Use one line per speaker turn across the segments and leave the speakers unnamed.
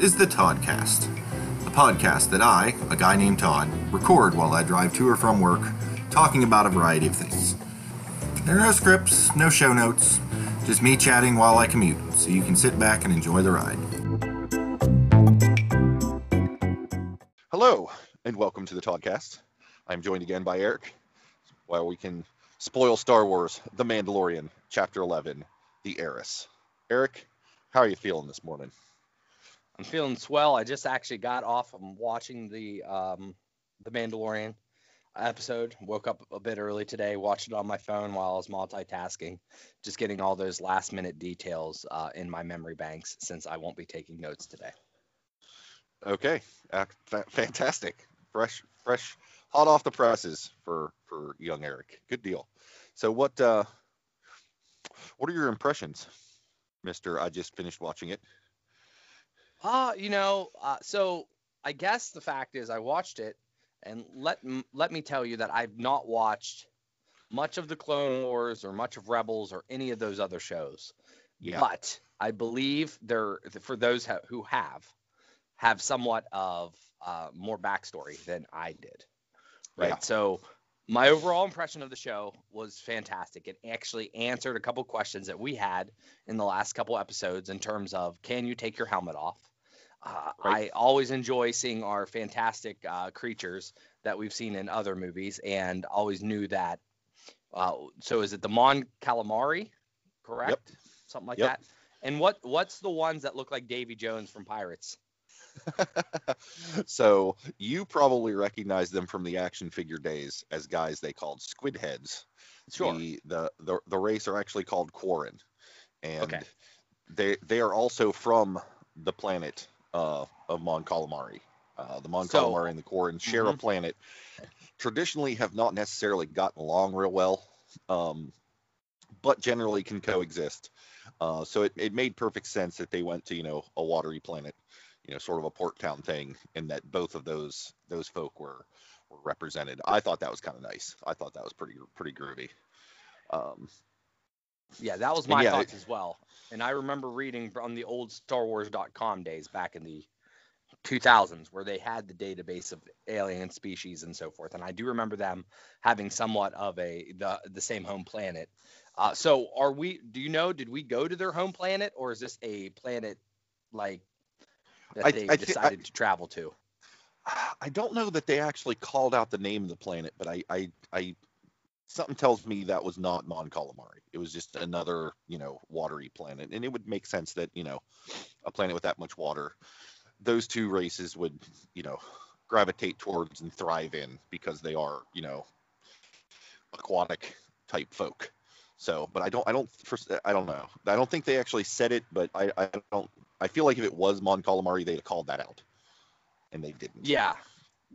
is the Toddcast, a podcast that I, a guy named Todd, record while I drive to or from work, talking about a variety of things. There are no scripts, no show notes, just me chatting while I commute, so you can sit back and enjoy the ride.
Hello, and welcome to the Toddcast. I'm joined again by Eric, while we can spoil Star Wars The Mandalorian, Chapter 11, The Heiress. Eric, how are you feeling this morning?
I'm feeling swell. I just actually got off. I'm watching the um, the Mandalorian episode. Woke up a bit early today. Watched it on my phone while I was multitasking, just getting all those last minute details uh, in my memory banks since I won't be taking notes today.
Okay, uh, fa- fantastic, fresh, fresh, hot off the presses for for young Eric. Good deal. So what uh, what are your impressions, Mister? I just finished watching it.
Uh, you know, uh, so I guess the fact is I watched it, and let m- let me tell you that I've not watched much of the Clone Wars or much of Rebels or any of those other shows.
Yeah.
But I believe there, for those ha- who have, have somewhat of uh, more backstory than I did. Right.
Yeah.
So my overall impression of the show was fantastic. It actually answered a couple questions that we had in the last couple episodes in terms of can you take your helmet off? Uh,
Right.
I always enjoy seeing our fantastic uh, creatures that we've seen in other movies, and always knew that. Uh, so is it the Mon Calamari? Correct. Something like
Yep.
that. And what what's the ones that look like Davy Jones from Pirates?
so you probably recognize them from the action figure days as guys they called squid heads.
Sure.
The the the, the race are actually called Quarren, and
Okay.
they they are also from the planet uh, of Mon Calamari. Uh, the Mon
So-
Calamari and the Quarren share a
Mhm.
planet. Traditionally, have not necessarily gotten along real well, um, but generally can coexist. Uh, so it, it made perfect sense that they went to you know a watery planet, you know, sort of a port town thing, and that both of those those folk were were represented. I thought that was kind of nice. I thought that was pretty pretty groovy. Um,
Yeah, that was my
yeah,
thoughts as well. And I remember reading on the old StarWars.com days back in the 2000s where they had the database of alien species and so forth. And I do remember them having somewhat of a the the same home planet. Uh, so are we? Do you know? Did we go to their home planet, or is this a planet like that
I-
they
I thi- I-
decided to travel to?
I don't know that they actually called out the name of the planet, but I, I, I, something tells me that was not Mon Calamari. It was just another, you know, watery planet, and it would make sense that you know, a planet with that much water, those two races would, you know, gravitate towards and thrive in because they are, you know, aquatic type folk. So, but I don't, I don't, first, I don't know. I don't think they actually said it, but I, I don't. I feel like if it was Mon Calamari, they'd have called that out, and they didn't.
Yeah,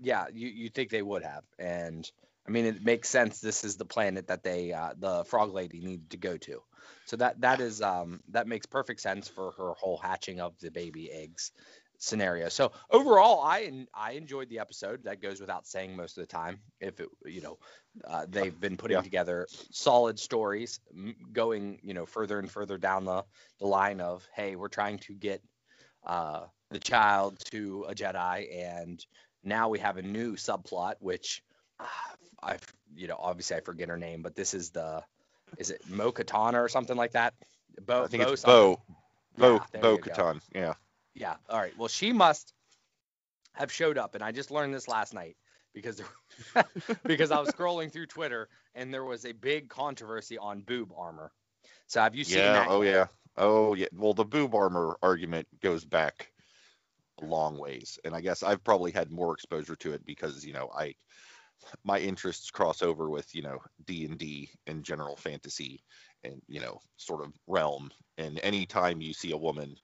yeah, you you think they would have, and I mean it makes sense. This is the planet that they uh, the frog lady needed to go to, so that that is um that makes perfect sense for her whole hatching of the baby eggs scenario. So overall, I I enjoyed the episode. That goes without saying most of the time. If it you know uh, they've been putting
Yeah.
together solid stories, going you know further and further down the the line of hey, we're trying to get uh, the child to a Jedi, and now we have a new subplot, which I, you know, obviously I forget her name, but this is the, is it Mo Katana or something like that? Bo,
I think it's
something.
Bo, Bo,
Yeah,
Bo. Katan. Yeah.
Yeah. All right. Well, she must have showed up, and I just learned this last night because there, because I was scrolling through Twitter and there was a big controversy on boob armor. So have you seen
Yeah.
that?
Oh
yet?
yeah. Oh yeah. Well, the boob armor argument goes back a long ways, and I guess I've probably had more exposure to it because you know I my interests cross over with you know D and D and general fantasy and you know sort of realm. And anytime you see a woman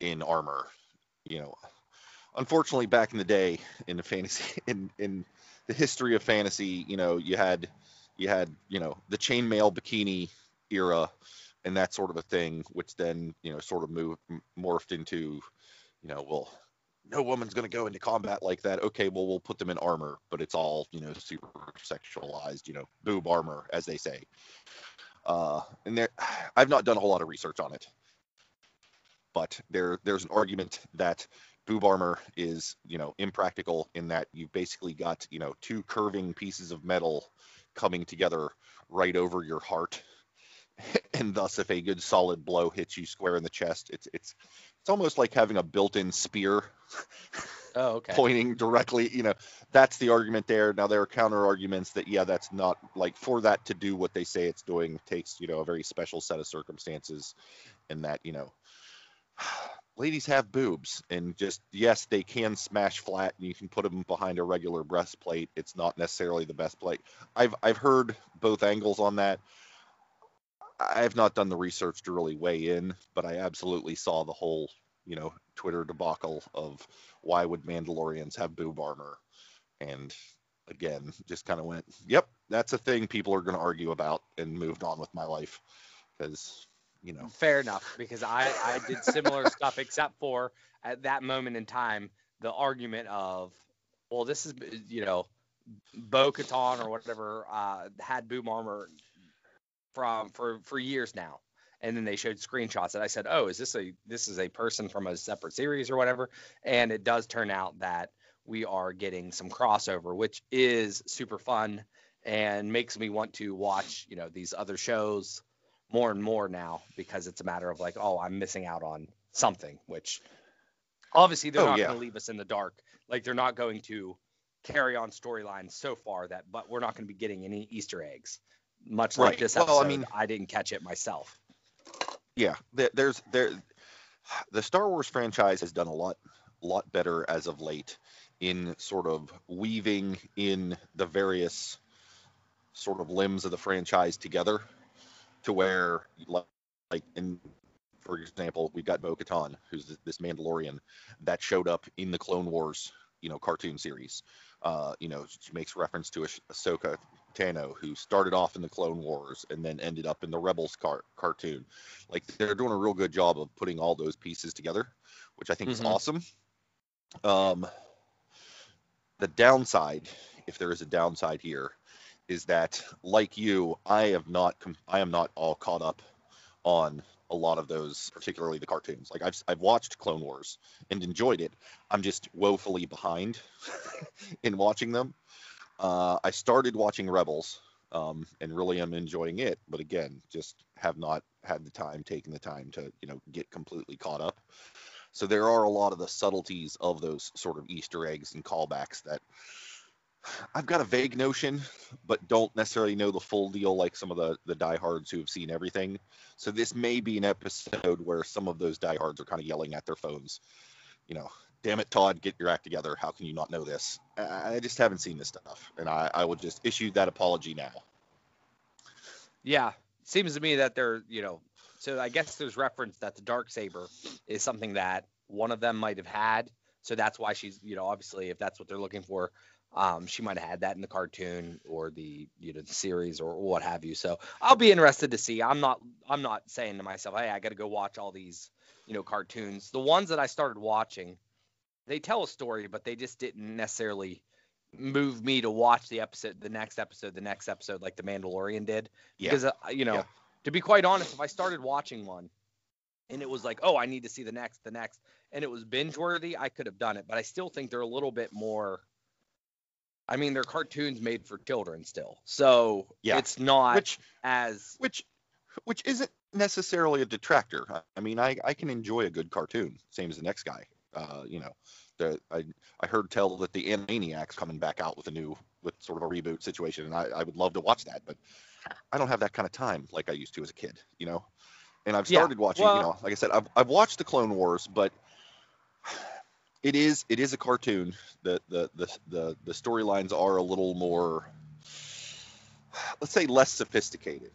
in armor, you know, unfortunately back in the day in the fantasy in in the history of fantasy, you know, you had you had you know the chainmail bikini era and that sort of a thing, which then you know sort of moved morphed into, you know, well, no woman's going to go into combat like that. Okay, well we'll put them in armor, but it's all you know super sexualized, you know, boob armor as they say. Uh, and there, I've not done a whole lot of research on it, but there there's an argument that boob armor is you know impractical in that you've basically got you know two curving pieces of metal coming together right over your heart and thus if a good solid blow hits you square in the chest it's it's it's almost like having a built-in spear
Oh, okay.
pointing directly you know that's the argument there. Now there are counter arguments that yeah that's not like for that to do what they say it's doing takes you know a very special set of circumstances and that you know ladies have boobs and just yes they can smash flat and you can put them behind a regular breastplate. It's not necessarily the best plate. I've i've heard both angles on that i have not done the research to really weigh in but i absolutely saw the whole you know twitter debacle of why would mandalorians have boob armor? And again just kind of went yep that's a thing people are going to argue about and moved on with my life. Because you know.
Fair enough, because I I did similar stuff, except for at that moment in time the argument of, well, this is you know, Bo Katan or whatever uh, had boom armor from for for years now, and then they showed screenshots, and I said, oh, is this a this is a person from a separate series or whatever? And it does turn out that we are getting some crossover, which is super fun and makes me want to watch you know these other shows more and more now because it's a matter of like, oh, I'm missing out on something, which obviously they're
Oh,
not
yeah.
going to leave us in the dark. Like they're not going to carry on storylines so far that, but we're not going to be getting any Easter eggs. Much like
Right.
this
Well, I mean-
I didn't catch it myself.
yeah there, there's there the star wars franchise has done a lot lot better as of late in sort of weaving in the various sort of limbs of the franchise together to where like, like in for example we've got bo-katan who's this mandalorian that showed up in the clone wars you know cartoon series uh you know she makes reference to Ash- ahsoka tano who started off in the clone wars and then ended up in the rebels car- cartoon. Like they're doing a real good job of putting all those pieces together which i think is
Mhm.
awesome. Um the downside if there is a downside here is that like you i have not com- i am not all caught up on a lot of those particularly the cartoons. Like i've, I've watched clone wars and enjoyed it. I'm just woefully behind in watching them uh, i started watching rebels um, and really am enjoying it but again just have not had the time taken the time to you know get completely caught up so there are a lot of the subtleties of those sort of easter eggs and callbacks that I've got a vague notion, but don't necessarily know the full deal like some of the the diehards who have seen everything. So this may be an episode where some of those diehards are kind of yelling at their phones. You know, damn it, Todd, get your act together. How can you not know this? I just haven't seen this stuff, and I, I will just issue that apology now.
Yeah, seems to me that they're, you know, so I guess there's reference that the dark saber is something that one of them might have had. So that's why she's, you know, obviously if that's what they're looking for, um, she might have had that in the cartoon or the, you know, the series or what have you. So I'll be interested to see. I'm not, I'm not saying to myself, hey, I got to go watch all these, you know, cartoons. The ones that I started watching, they tell a story, but they just didn't necessarily move me to watch the episode, the next episode, the next episode, like the Mandalorian did
Yeah.
because uh, you know
Yeah.
to be quite honest if i started watching one and it was like oh i need to see the next the next and it was binge worthy i could have done it but i still think they're a little bit more i mean they're cartoons made for children still so
Yeah.
it's not
Which
as
which which isn't necessarily a detractor. I- I mean, I, I can enjoy a good cartoon, same as the next guy. Uh, you know, the I I heard tell that the Animaniacs coming back out with a new with sort of a reboot situation, and I, I would love to watch that, but I don't have that kind of time like I used to as a kid, you know. And I've
Yeah,
started watching,
well-
you know, like I said, I've I've watched the Clone Wars, but it is it is a cartoon. The the the the, the storylines are a little more let's say less sophisticated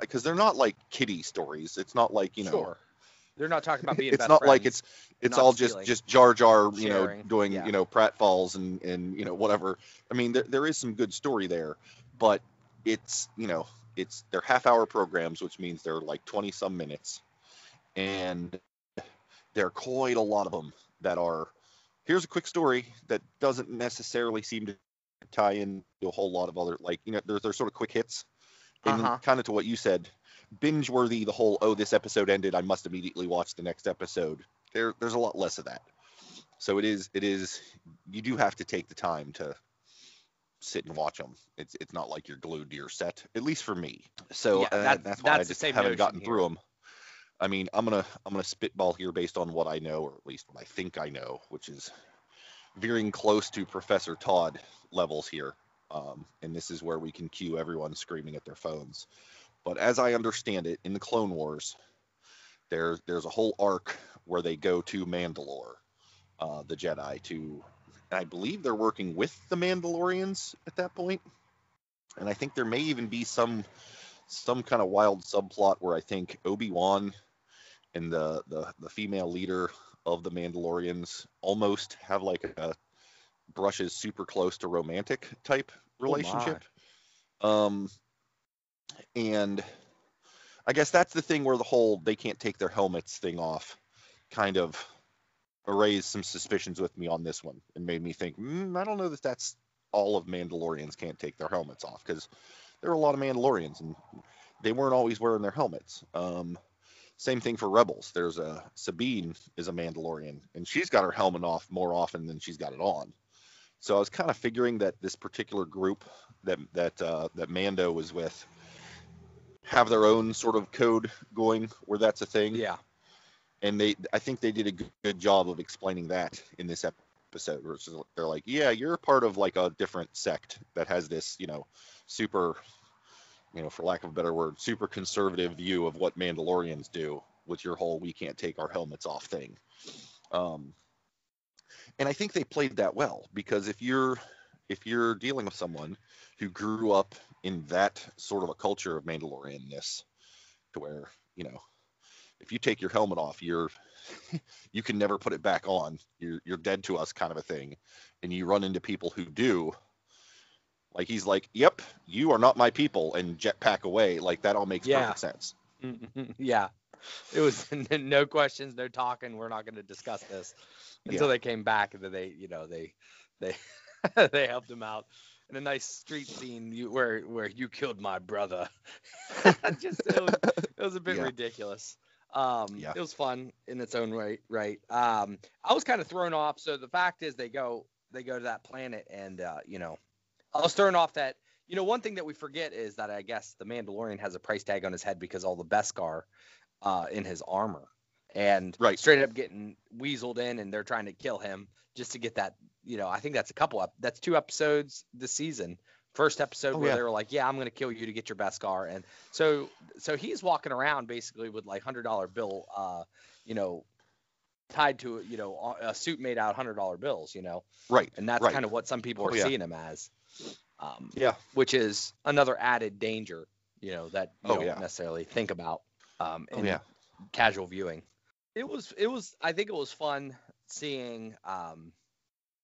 because they're not like kiddie stories. It's not like you know.
sure they're not talking about being
It's not like it's it's
not
all just
stealing,
just Jar Jar, you know, doing
yeah.
you know pratfalls and and you know whatever. I mean, there there is some good story there, but it's you know it's they're half hour programs, which means they're like twenty some minutes, and there are quite a lot of them that are. Here's a quick story that doesn't necessarily seem to tie in to a whole lot of other like you know they're, they're sort of quick hits and
Uh-huh.
kind of to what you said binge worthy. The whole oh this episode ended, I must immediately watch the next episode. There there's a lot less of that. So it is it is you do have to take the time to sit and watch them. It's it's not like you're glued to your set, at least for me. So
Yeah,
uh, that's why
that's
I just haven't gotten
here.
through them. I mean, I'm gonna I'm gonna spitball here based on what I know, or at least what I think I know, which is veering close to Professor Todd levels here. Um, and this is where we can cue everyone screaming at their phones. But as I understand it, in the Clone Wars, there's there's a whole arc where they go to Mandalore, uh, the Jedi, to and I believe they're working with the Mandalorians at that point. And I think there may even be some some kind of wild subplot where I think Obi Wan and the, the the female leader of the Mandalorians almost have like a brushes super close to romantic type
my.
relationship. um, and I guess that's the thing where the whole they can't take their helmets thing off kind of raised some suspicions with me on this one and made me think, mm, I don't know that that's all of Mandalorians can't take their helmets off because there are a lot of Mandalorians and they weren't always wearing their helmets. Um, same thing for Rebels. There's a Sabine is a Mandalorian and she's got her helmet off more often than she's got it on. So I was kind of figuring that this particular group that that uh, that Mando was with have their own sort of code going where that's a thing
Yeah.
and they i think they did a good, good job of explaining that in this episode where they're like yeah you're part of like a different sect that has this you know super you know for lack of a better word super conservative view of what mandalorians do with your whole we can't take our helmets off thing um and i think they played that well because if you're if you're dealing with someone who grew up in that sort of a culture of mandalorianness to where you know if you take your helmet off, you're you can never put it back on. You're you're dead to us kind of a thing. And you run into people who do. Like he's like, Yep, you are not my people and jetpack away. Like that all makes
Yeah.
perfect sense. Mm-hmm.
yeah. It was no questions, no talking. We're not going to discuss this until they came back, and then they, you know, they, they, they helped him out a nice street scene you, where where you killed my brother. Just it was, it was a bit
Yeah.
ridiculous. Um,
Yeah.
It was fun in its own right. Right. Um, I was kind of thrown off. So the fact is, they go they go to that planet, and uh, you know, I was thrown off that. You know, one thing that we forget is that I guess the Mandalorian has a price tag on his head because all the Beskar uh, in his armor, and
Right.
straight up getting weaseled in, and they're trying to kill him just to get that. You know, I think that's a couple up. That's two episodes this season. First episode
Oh,
where
yeah.
they were like, "Yeah, I'm gonna kill you to get your Beskar," and so so he's walking around basically with like hundred dollar bill, uh, you know, tied to you know a suit made out of hundred dollar bills, you know,
Right.
and that's
right.
kind of what some people
Oh,
are
yeah.
seeing him as. Um,
Yeah.
which is another added danger, you know, that you
Oh,
don't
yeah.
necessarily think about um,
Oh
in
yeah.
casual viewing. It was, it was, I think it was fun seeing, um,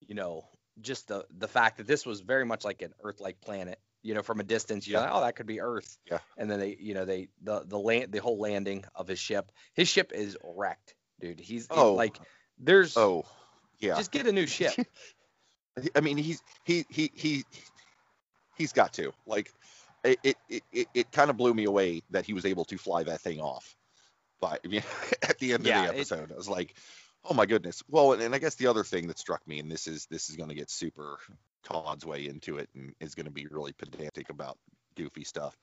you know, just the the fact that this was very much like an Earth-like planet. You know, from a distance, you're
Yeah.
like, oh, that could be Earth.
Yeah.
And then they, you know, they the the land, the whole landing of his ship. His ship is wrecked, dude. He's it-
Oh.
like, there's
Oh. Yeah.
just get a new ship.
I mean, he's he he he he's got to like it it it, it, it kind of blew me away that he was able to fly that thing off. But I mean, at the end
Yeah,
of the episode, I was like, oh my goodness. Well, and I guess the other thing that struck me, and this is this is going to get super Todd's way into it, and is going to be really pedantic about goofy stuff.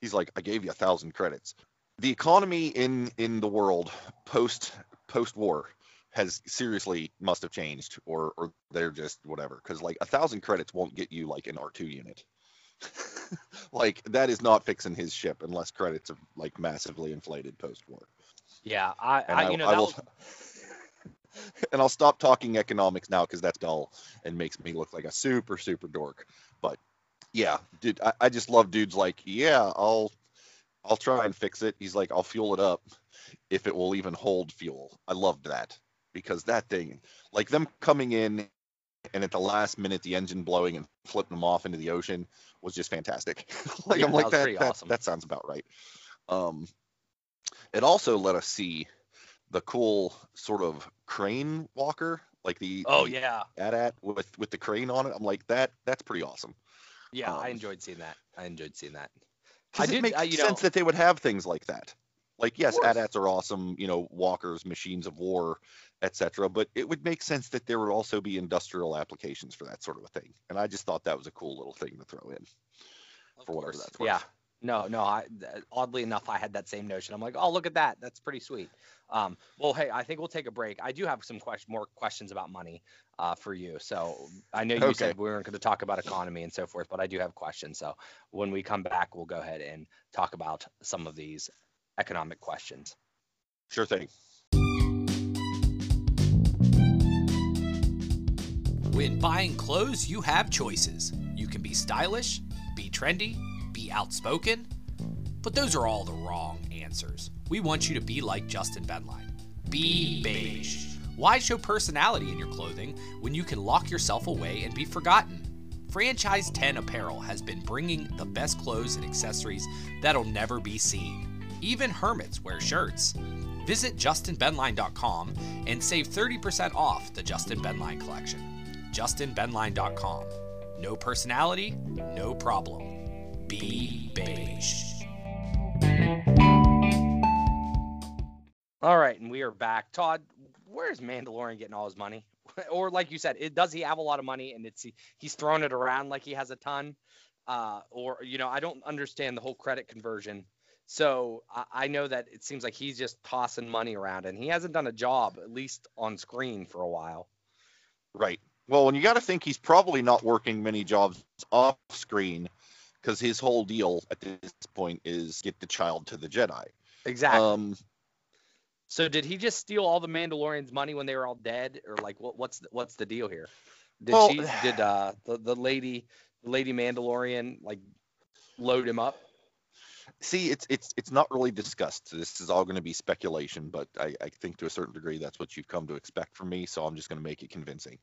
He's like, I gave you a thousand credits. The economy in in the world post post war has seriously must have changed or or they're just whatever because like a thousand credits won't get you like an r2 unit like that is not fixing his ship unless credits have like massively inflated post-war
yeah, I, I,
I,
you know,
I
that
will
was,
and i'll stop talking economics now because that's dull and makes me look like a super super dork. But yeah dude I, I just love dudes like yeah i'll i'll try and fix it. He's like i'll fuel it up if it will even hold fuel. I loved that because that thing like them coming in and at the last minute the engine blowing and flipping them off into the ocean was just fantastic. Like
Yeah,
i'm
that
like
was
that
pretty
that, that sounds about right. Um it also let us see the cool sort of crane walker like the
oh
the
yeah,
AT-AT with with the crane on it i'm like that that's pretty awesome
yeah, I
um,
enjoyed seeing that. I enjoyed seeing that. I
Does it
did,
make
uh, you know-
sense that they would have things like that? Like, yes. AT-ATs are awesome, you know, walkers, machines of war, etc. But it would make sense that there would also be industrial applications for that sort of a thing. And I just thought that was a cool little thing to throw in.
Of
for whatever
course.
that's worth.
Yeah. No, no. I oddly enough, I had that same notion. I'm like, oh, look at that. That's pretty sweet. Um, well, hey, I think we'll take a break. I do have some question, more questions about money uh, for you. So I know you
Okay.
said we weren't going to talk about economy and so forth, but I do have questions. So when we come back, we'll go ahead and talk about some of these economic questions.
Sure thing.
When buying clothes, you have choices. You can be stylish, be trendy, be outspoken, but those are all the wrong answers. We want you to be like Justin Benline. Be beige. Why show personality in your clothing when you can lock yourself away and be forgotten? Franchise 10 Apparel has been bringing the best clothes and accessories that'll never be seen. Even hermits wear shirts. Visit justinbenline.com and save 30% off the Justin Benline collection. justinbenline.com. No personality, no problem. Be beige.
All right, and we are back. Todd, where's Mandalorian getting all his money? or like you said, it, does he have a lot of money and it's he's throwing it around like he has a ton? Uh, or you know, I don't understand the whole credit conversion. So I, I know that it seems like he's just tossing money around, and he hasn't done a job at least on screen for a while.
Right. Well, and you got to think he's probably not working many jobs off screen because his whole deal at this point is get the child to the Jedi.
Exactly.
Um,
so did he just steal all the Mandalorians' money when they were all dead, or like what, what's the, what's the deal here? Did
Well-
she did uh the, the lady the lady Mandalorian like load him up?
see, it's it's it's not really discussed. This is all going to be speculation, but I, I think to a certain degree that's what you've come to expect from me. So I'm just going to make it convincing.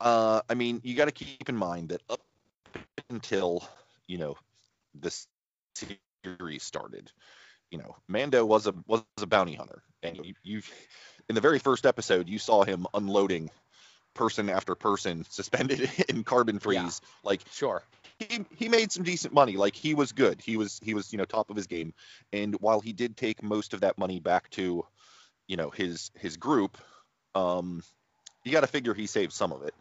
Uh, I mean, you got to keep in mind that up until you know this series started, you know, Mando was a was a bounty hunter, and you, you in the very first episode you saw him unloading person after person suspended in carbon freeze
Yeah.
like
Sure.
he, he made some decent money. Like he was good. He was he was you know top of his game. And while he did take most of that money back to, you know his his group, um, you got to figure he saved some of it.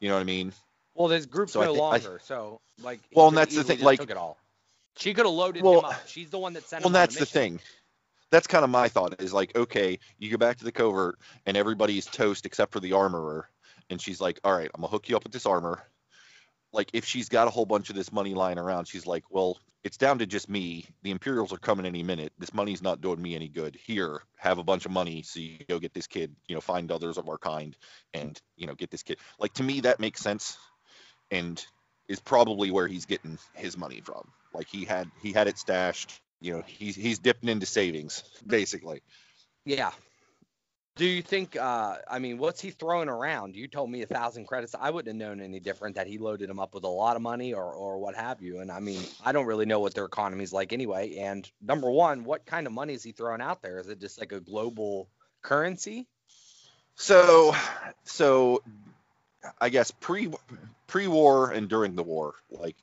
You know what I mean?
Well, his group's
So I
no
thi- I-
longer, so like.
Well, and that's the thing, like-
took it all. She could have loaded
Well-
him up. She's the one that sent
Well,
him.
that's the thing. That's kind of my thought. Is like, okay, you go back to the covert, and everybody's toast except for the armorer, and she's like, all right, I'm gonna hook you up with this armor. Like, if she's got a whole bunch of this money lying around, she's like, well, it's down to just me. The Imperials are coming any minute. This money's not doing me any good. Here, have a bunch of money so you go get this kid. You know, find others of our kind, and you know, get this kid. Like to me, that makes sense, and is probably where he's getting his money from. Like he had he had it stashed. You know, he's he's dipping into savings basically.
Yeah. Do you think? uh I mean, what's he throwing around? You told me a thousand credits. I wouldn't have known any different that he loaded him up with a lot of money or or what have you. And I mean, I don't really know what their economy's like anyway. And number one, what kind of money is he throwing out there? Is it just like a global currency?
So so I guess pre pre war and during the war, like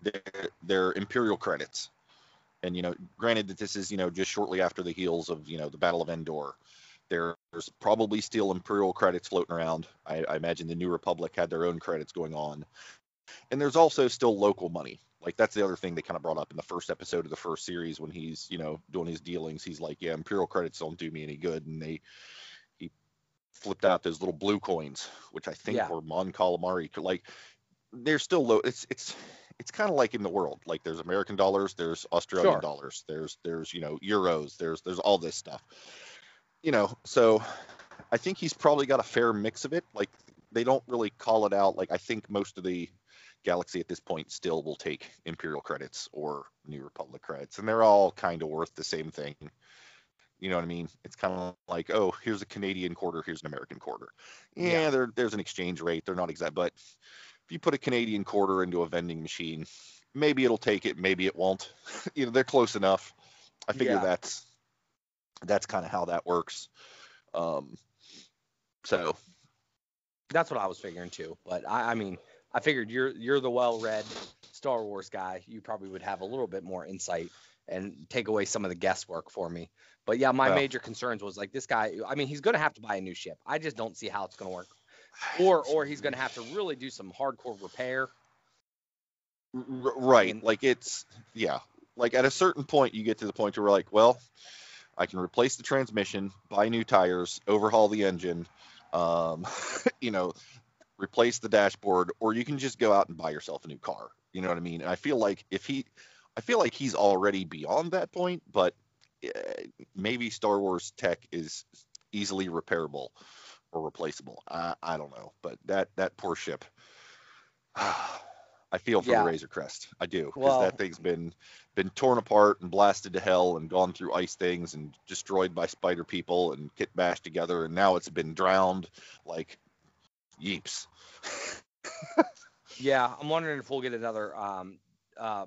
they're, they're imperial credits. And you know, granted that this is you know just shortly after the heels of you know the Battle of Endor, there's probably still imperial credits floating around. I, I imagine the New Republic had their own credits going on, and there's also still local money. Like that's the other thing they kind of brought up in the first episode of the first series when he's you know doing his dealings. He's like, yeah, imperial credits don't do me any good, and they he flipped out those little blue coins, which I think
Yeah.
were Mon Calamari. Like they're still low. It's it's it's kind of like in the world. Like there's American dollars, there's Australian
Sure.
dollars, there's there's you know euros, there's there's all this stuff. You know, so I think he's probably got a fair mix of it. Like they don't really call it out. Like I think most of the galaxy at this point still will take imperial credits or new republic credits and they're all kind of worth the same thing you know what i mean it's kind of like oh here's a canadian quarter here's an american quarter yeah,
Yeah.
There, there's an exchange rate they're not exact but if you put a canadian quarter into a vending machine maybe it'll take it maybe it won't you know they're close enough i figure
Yeah.
that's that's kind of how that works um so
That's what I was figuring too. But I, I mean, I figured you're you're the well-read Star Wars guy, you probably would have a little bit more insight and take away some of the guesswork for me. But yeah, my
Well-
major concerns was like this guy. I mean, he's going to have to buy a new ship. I just don't see how it's going to work. Or or he's going to have to really do some hardcore repair.
R- right. like it's yeah. Like at a certain point, you get to the point where we're like, well, I can replace the transmission, buy new tires, overhaul the engine, um, you know, replace the dashboard, or you can just go out and buy yourself a new car. You know what I mean? And I feel like if he, I feel like he's already beyond that point, but uh, maybe Star Wars tech is easily repairable or replaceable. I, I don't know, but that that poor ship. I feel for
Yeah.
the Razor Crest. I do because
Well-
that thing's been been torn apart and blasted to hell and gone through ice things and destroyed by spider people and kit bashed together and now it's been drowned like yeeps.
Yeah, I'm wondering if we'll get another um, uh,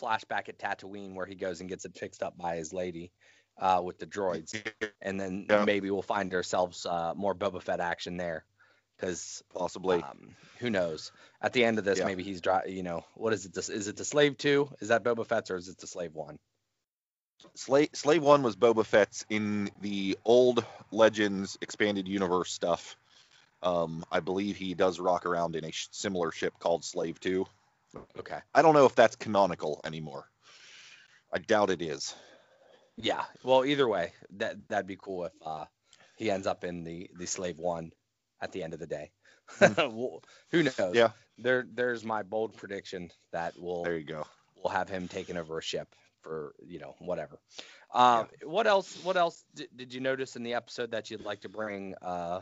flashback at Tatooine where he goes and gets it fixed up by his lady uh, with the droids, and then
Yeah.
maybe we'll find ourselves uh, more Boba Fett action there, because
Possibly.
um, who knows? At the end of this,
Yeah.
maybe he's dri- You know, what is it? This is it the Slave Two? Is that Boba Fett's or is it the Slave One?
Slave Slave One was Boba Fett's in the old Legends expanded universe stuff. Um, I believe he does rock around in a sh- similar ship called Slave Two.
Okay.
I don't know if that's canonical anymore. I doubt it is.
Yeah. Well, either way, that that'd be cool if uh, he ends up in the the Slave One at the end of the day. Well, who knows?
Hmm. Yeah.
There, there's my bold prediction that we'll
There you go.
we'll have him taking over a ship for you know whatever. Um, What else? What else did, did you notice in the episode that you'd like to bring uh,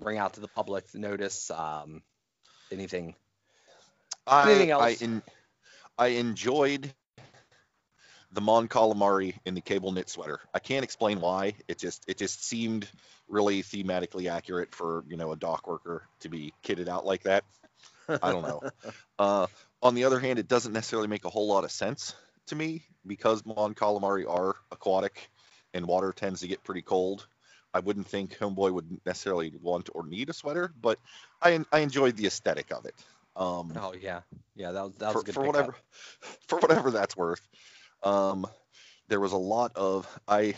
bring out to the public notice? Um, anything?
I,
Anything
I,
else?
en- I enjoyed the Mon Calamari in the cable knit sweater. I can't explain why. It just it just seemed really thematically accurate for you know a dock worker to be kitted out like that. I don't know. uh, on the other hand, it doesn't necessarily make a whole lot of sense to me because Mon Calamari are aquatic and water tends to get pretty cold. I wouldn't think Homeboy would necessarily want or need a sweater, but I I enjoyed the aesthetic of it. Um,
Oh yeah, yeah. That was that was
for,
good
for whatever for whatever that's worth. Um, there was a lot of I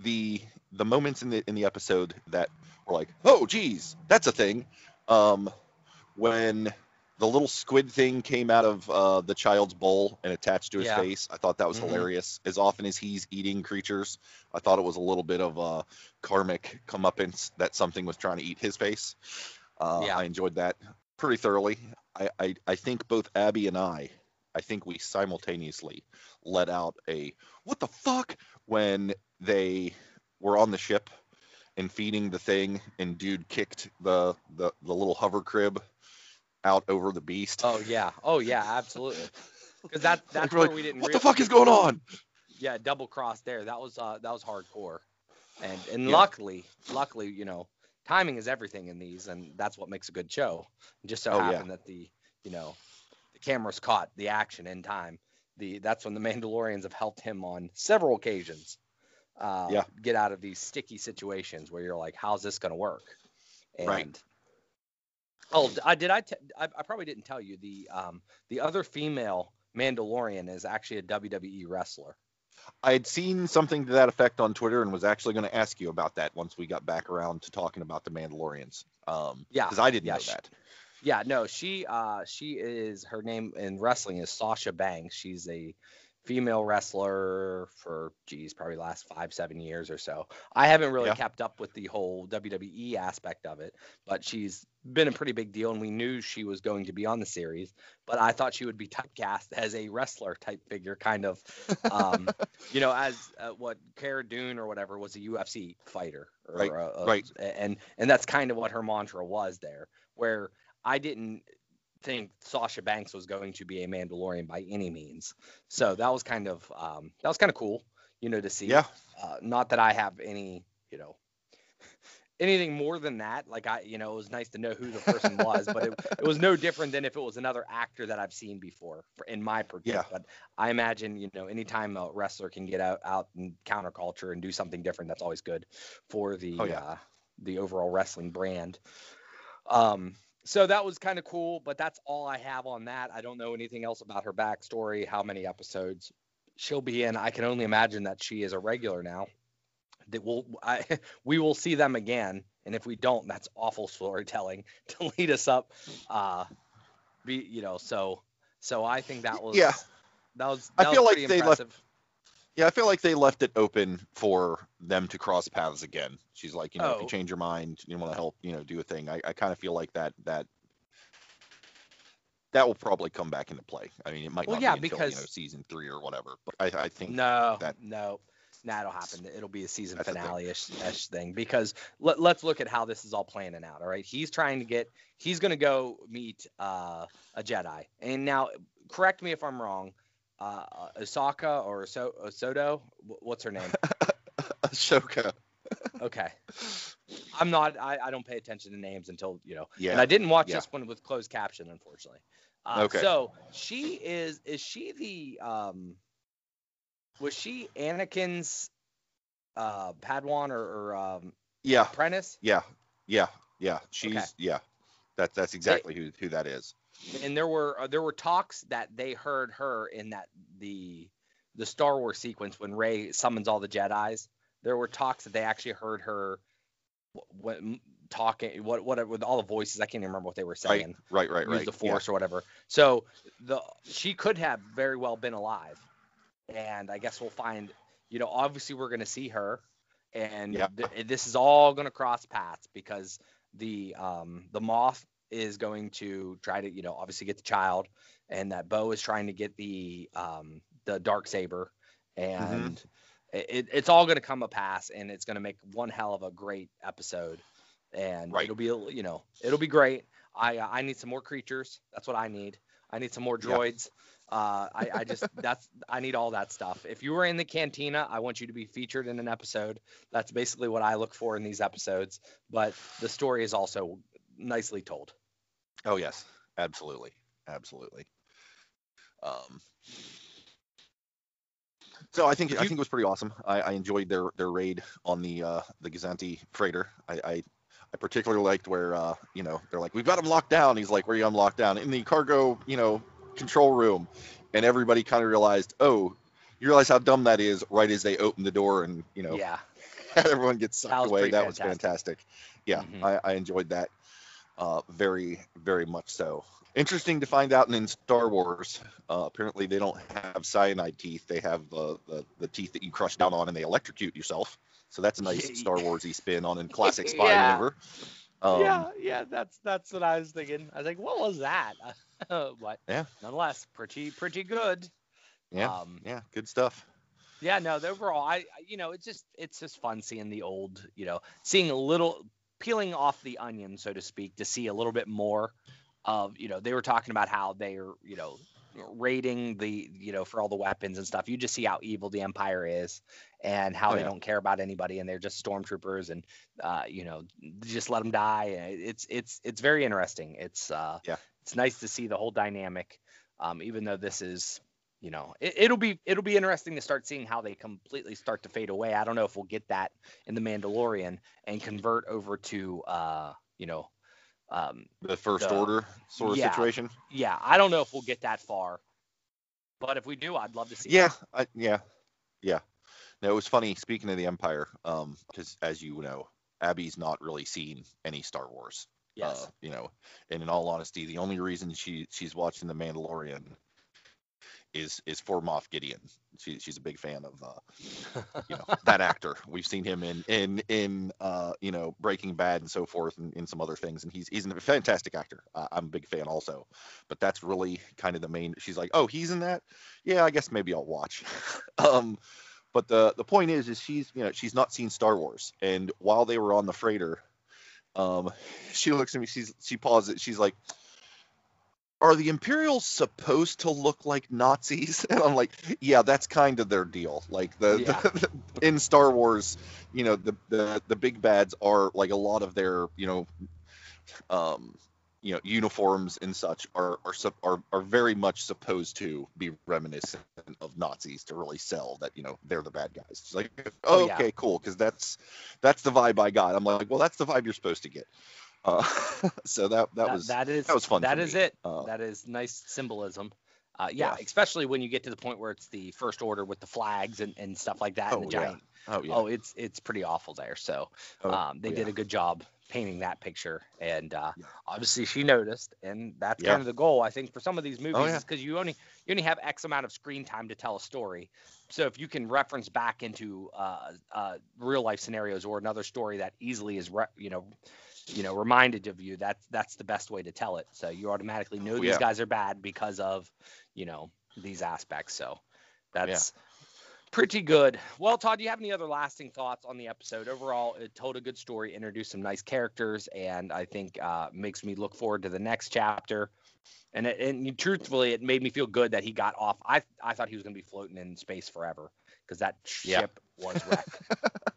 the the moments in the in the episode that were like, oh geez, that's a thing. Um, when the little squid thing came out of uh, the child's bowl and attached to his
Yeah.
face, I thought that was
Mhm.
hilarious. As often as he's eating creatures, I thought it was a little bit of a karmic comeuppance that something was trying to eat his face. Uh,
Yeah.
I enjoyed that pretty thoroughly. I, I, I think both Abby and I, I think we simultaneously let out a what the fuck when they were on the ship and feeding the thing and dude kicked the the, the little hover crib out over the beast.
Oh yeah. Oh yeah. Absolutely. Because that that's
we're
where
like,
we didn't.
what
rea-
the fuck is going on?
yeah, double cross there. That was uh that was hardcore. And and
Yeah.
luckily, luckily, you know, timing is everything in these and that's what makes a good show. It just so
Oh, yeah.
that the, you know, the cameras caught the action in time. The that's when the Mandalorians have helped him on several occasions. Uh,
Yeah.
get out of these sticky situations where you're like, how's this going to work? And
Right.
Oh, I did I, t- I I probably didn't tell you the um the other female Mandalorian is actually a WWE wrestler.
I had seen something to that effect on Twitter and was actually going to ask you about that once we got back around to talking about the Mandalorians. Um,
Yeah,
because I didn't
yeah,
know
she-
that.
Yeah, no, she uh she is her name in wrestling is Sasha Banks. She's a female wrestler for geez, probably last five, seven years or so. I haven't really
Yeah.
kept up with the whole WWE aspect of it, but she's been a pretty big deal and we knew she was going to be on the series, but I thought she would be typecast as a wrestler type figure, kind of um, you know, as uh, what Cara Dune or whatever was a UFC fighter, or,
Right,
a- a-
right.
and and that's kind of what her mantra was there, where I didn't think Sasha Banks was going to be a Mandalorian by any means, so that was kind of um, that was kind of cool, you know, to see.
Yeah.
Uh, not that I have any, you know. Anything more than that, like I, you know, it was nice to know who the person was, but it, it was no different than if it was another actor that I've seen before, for, in my purview.
Yeah.
But I imagine, you know, anytime a wrestler can get out, out in counterculture and do something different, that's always good for the
Oh, yeah.
uh, the overall wrestling brand. Um, so that was kind of cool, but that's all I have on that. I don't know anything else about her backstory, how many episodes she'll be in. I can only imagine that she is a regular now. That we'll I, we will see them again, and if we don't, that's awful storytelling to lead us up. Uh, be you know so so I think that was
Yeah.
that was
I feel
was
like they left-
impressive.
Yeah, I feel like they left it open for them to cross paths again. She's like, you know, if
Oh.
you change your mind, you want to help, you know, do a thing. I, I kind of feel like that that that will probably come back into play. I mean, it might
Well,
not
yeah,
be until
because-
you know season three or whatever. But I, I think
No,
that-
no, that'll happen. It'll be a season
That's the thing.
finale ish thing because let, let's look at how this is all planning out. All right, he's trying to get. He's going to go meet uh, a Jedi, and now correct me if I'm wrong. Uh, Osaka or so Wh- what's her name?
Ahsoka.
Okay, I'm not. I, I don't pay attention to names until you know.
Yeah.
And I didn't watch
yeah.
this one with closed caption, unfortunately. Uh,
Okay.
So she is. Is she the? Um, was she Anakin's uh, Padawan or, or um,
yeah,
apprentice?
yeah, yeah, yeah. She's
Okay.
yeah. That that's exactly who who that is.
And there were uh, there were talks that they heard her in that the the Star Wars sequence when Rey summons all the Jedi's. There were talks that they actually heard her when talking what what with all the voices. I can't even remember what they were saying.
Right, right, right,
use
right.
the
yeah.
force or whatever. So the she could have very well been alive, and I guess we'll find. You know, obviously we're going to see her, and
Yeah.
th- this is all going to cross paths because the um the moth is going to try to you know obviously get the child, and that Bo is trying to get the um the dark saber, and it, it's all going to come a pass, and it's going to make one hell of a great episode, and
Right.
it'll be you know it'll be great. I uh, I need some more creatures. That's what I need. I need some more
Yeah.
droids. Uh, I, I just that's I need all that stuff. If you were in the cantina, I want you to be featured in an episode. That's basically what I look for in these episodes. But the story is also nicely told.
Oh yes, absolutely, absolutely. Um, so I think I think it was pretty awesome. I, I enjoyed their their raid on the uh, the Gozanti freighter. I, I I particularly liked where uh, you know they're like we've got him locked down. He's like where you locked down in the cargo you know control room, and everybody kind of realized oh you realize how dumb that is right as they open the door and you know
Yeah.
everyone gets sucked
was
away. That was
fantastic.
fantastic. Yeah,
Mhm.
I, I enjoyed that uh, very, very much so. Interesting to find out and in Star Wars. Uh, apparently, they don't have cyanide teeth. They have the, the the teeth that you crush down on and they electrocute yourself. So that's a nice. Star Warsy spin on a classic spy
Yeah.
maneuver. Um,
yeah, yeah, that's that's what I was thinking. I was like, what was that? but
Yeah.
nonetheless, pretty pretty good.
yeah,
Um,
yeah, good stuff.
Yeah, no, the overall, I- you know, it's just, it's just fun seeing the old, you know, seeing a little, peeling off the onion, so to speak, to see a little bit more of, you know, they were talking about how they are, you know, raiding the, you know, for all the weapons and stuff. You just see how evil the Empire is and how
Oh,
they
yeah.
don't care about anybody and they're just stormtroopers and, uh, you know, just let them die. It's, it's, it's very interesting. It's, uh,
Yeah.
it's nice to see the whole dynamic, um, even though this is, you know it, it'll be it'll be interesting to start seeing how they completely start to fade away i don't know if we'll get that in the mandalorian and convert over to uh you know um
The first
the-
order sort of
yeah.
situation.
yeah i don't know if we'll get that far but if we do i'd love to see it.
Yeah, I, yeah, yeah. No, it was funny. Speaking of the Empire, um, because as you know, Abby's not really seen any Star Wars.
yes
Uh, you know, and in all honesty, the only reason she she's watching The Mandalorian is is for Moff Gideon. She, she's a big fan of uh, you know that actor. We've seen him in in in uh, you know Breaking Bad and so forth, and in some other things. And he's he's a fantastic actor. Uh, I'm a big fan also. But that's really kind of the main. She's like, oh, he's in that. Yeah, I guess maybe I'll watch. um, but the the point is, is she's you know she's not seen Star Wars, and while they were on the freighter, um, she looks at me. She's she pauses. She's like, "Are the Imperials supposed to look like Nazis?" And I'm like, "Yeah, that's kind of their deal. Like the,
Yeah.
the in Star Wars, you know, the the the big bads are like a lot of their you know, um, you know, uniforms and such are are are are very much supposed to be reminiscent of Nazis to really sell that you know they're the bad guys. She's like,
Oh,
oh,
yeah.
okay, cool, because that's that's the vibe I got. I'm like, well, that's the vibe you're supposed to get. Uh, so that that, was
that is
that was fun
That is
me.
it.
Uh,
that is nice symbolism. Uh, yeah,
Yeah.
especially when you get to the point where it's the first order with the flags and, and stuff like that. and
Oh,
the
yeah.
giant.
oh yeah.
Oh, it's it's pretty awful there. So
Oh,
um, they
oh,
did a good job painting that picture, and uh,
Yeah.
obviously she noticed, and that's
Yeah.
kind of the goal I think for some of these movies
Oh, yeah.
is because you only you only have X amount of screen time to tell a story. So if you can reference back into uh, uh, real life scenarios or another story that easily is re- you know you know reminded of you, that's that's the best way to tell it. So you automatically know
Oh,
these
yeah.
guys are bad because of you know these aspects. So that's pretty good. Well, Todd, do you have any other lasting thoughts on the episode? Overall, it told a good story, introduced some nice characters, and I think uh, makes me look forward to the next chapter. And, it, and truthfully, it made me feel good that he got off. I I thought he was going to be floating in space forever because that
Yeah.
ship was wrecked.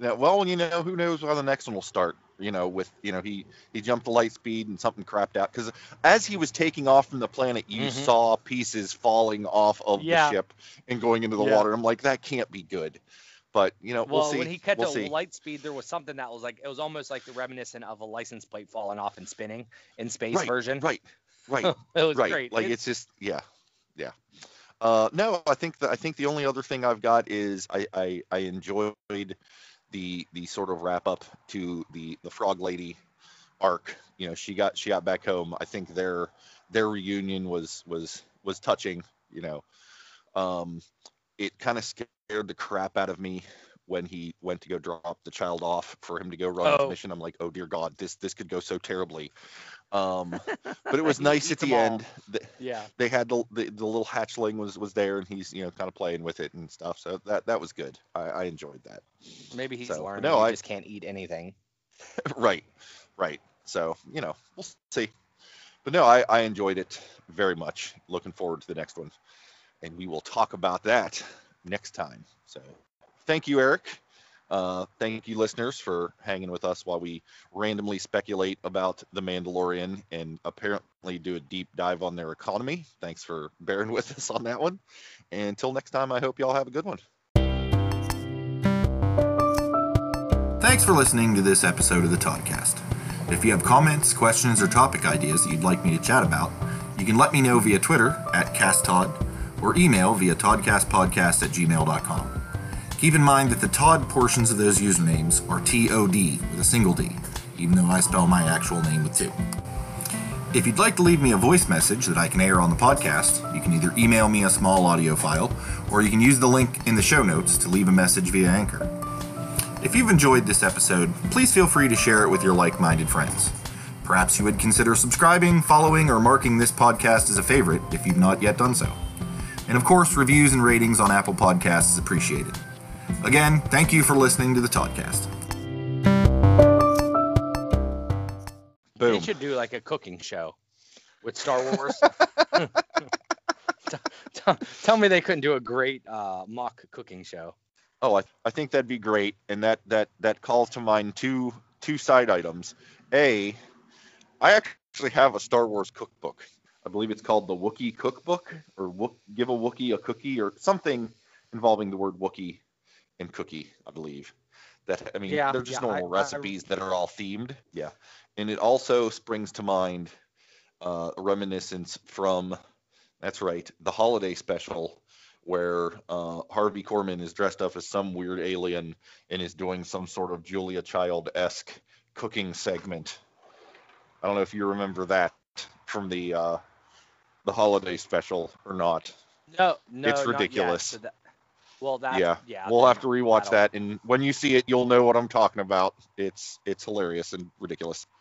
Yeah, well, you know, who knows how the next one will start? You know, with you know, he he jumped to light speed and something crapped out because as he was taking off from the planet, you
Mhm.
saw pieces falling off of
Yeah.
the ship and going into the
Yeah.
water. I'm like, that can't be good. But you know,
well,
we'll see.
when he kept
we'll
to
see.
light speed, there was something that was like it was almost like the reminiscent of a license plate falling off and spinning in space
Right,
version.
right, right,
it was
right.
great.
Like
It-
it's just yeah, yeah. Uh, no, I think the I think the only other thing I've got is I I, I enjoyed the the sort of wrap up to the the frog lady arc. You know, she got she got back home. I think their their reunion was was was touching. You know, um, it kind of scared the crap out of me when he went to go drop the child off for him to go run
Oh.
the mission. I'm like, oh dear God, this this could go so terribly. Um, but it was nice at the end. th-
yeah.
They had the, the the little hatchling was was there, and he's you know kind of playing with it and stuff. So that that was good. I, I enjoyed that.
Maybe he's
So,
learning.
no,
he
I-
just can't eat anything.
right, right. So you know we'll see. But no, I I enjoyed it very much. Looking forward to the next one, and we will talk about that next time. So thank you, Eric. Uh, thank you, listeners, for hanging with us while we randomly speculate about The Mandalorian and apparently do a deep dive on their economy. Thanks for bearing with us on that one. And until next time, I hope y'all have a good one.
Thanks for listening to this episode of the Toddcast. If you have comments, questions, or topic ideas that you'd like me to chat about, you can let me know via Twitter at CastTodd or email via toddcastpodcast at gmail.com. Keep in mind that the Todd portions of those usernames are T-O-D with a single D, even though I spell my actual name with two. If you'd like to leave me a voice message that I can air on the podcast, you can either email me a small audio file or you can use the link in the show notes to leave a message via Anchor. If you've enjoyed this episode, please feel free to share it with your like minded friends. Perhaps you would consider subscribing, following, or marking this podcast as a favorite if you've not yet done so. And of course, reviews and ratings on Apple Podcasts is appreciated. Again, thank you for listening to the Toddcast.
They
Boom.
should do like a cooking show with Star Wars. T- t- tell me they couldn't do a great uh, mock cooking show.
Oh, I, I think that'd be great, and that that that calls to mind two two side items. A, I actually have a Star Wars cookbook. I believe it's called the Wookiee Cookbook, or Wook, Give a Wookiee a Cookie, or something involving the word Wookiee and cookie. I believe that. I mean,
Yeah,
they're just
yeah, I-
normal
I-
recipes that are all themed. Yeah, and it also springs to mind uh, a reminiscence from. That's right, the holiday special where uh, Harvey Korman is dressed up as some weird alien and is doing some sort of Julia Child esque cooking segment. I don't know if you remember that from the uh, the holiday special or not.
No, no,
It's ridiculous.
So that- well, that
yeah,
yeah.
we'll have to rewatch that, and when you see it, you'll know what I'm talking about. It's it's hilarious and ridiculous.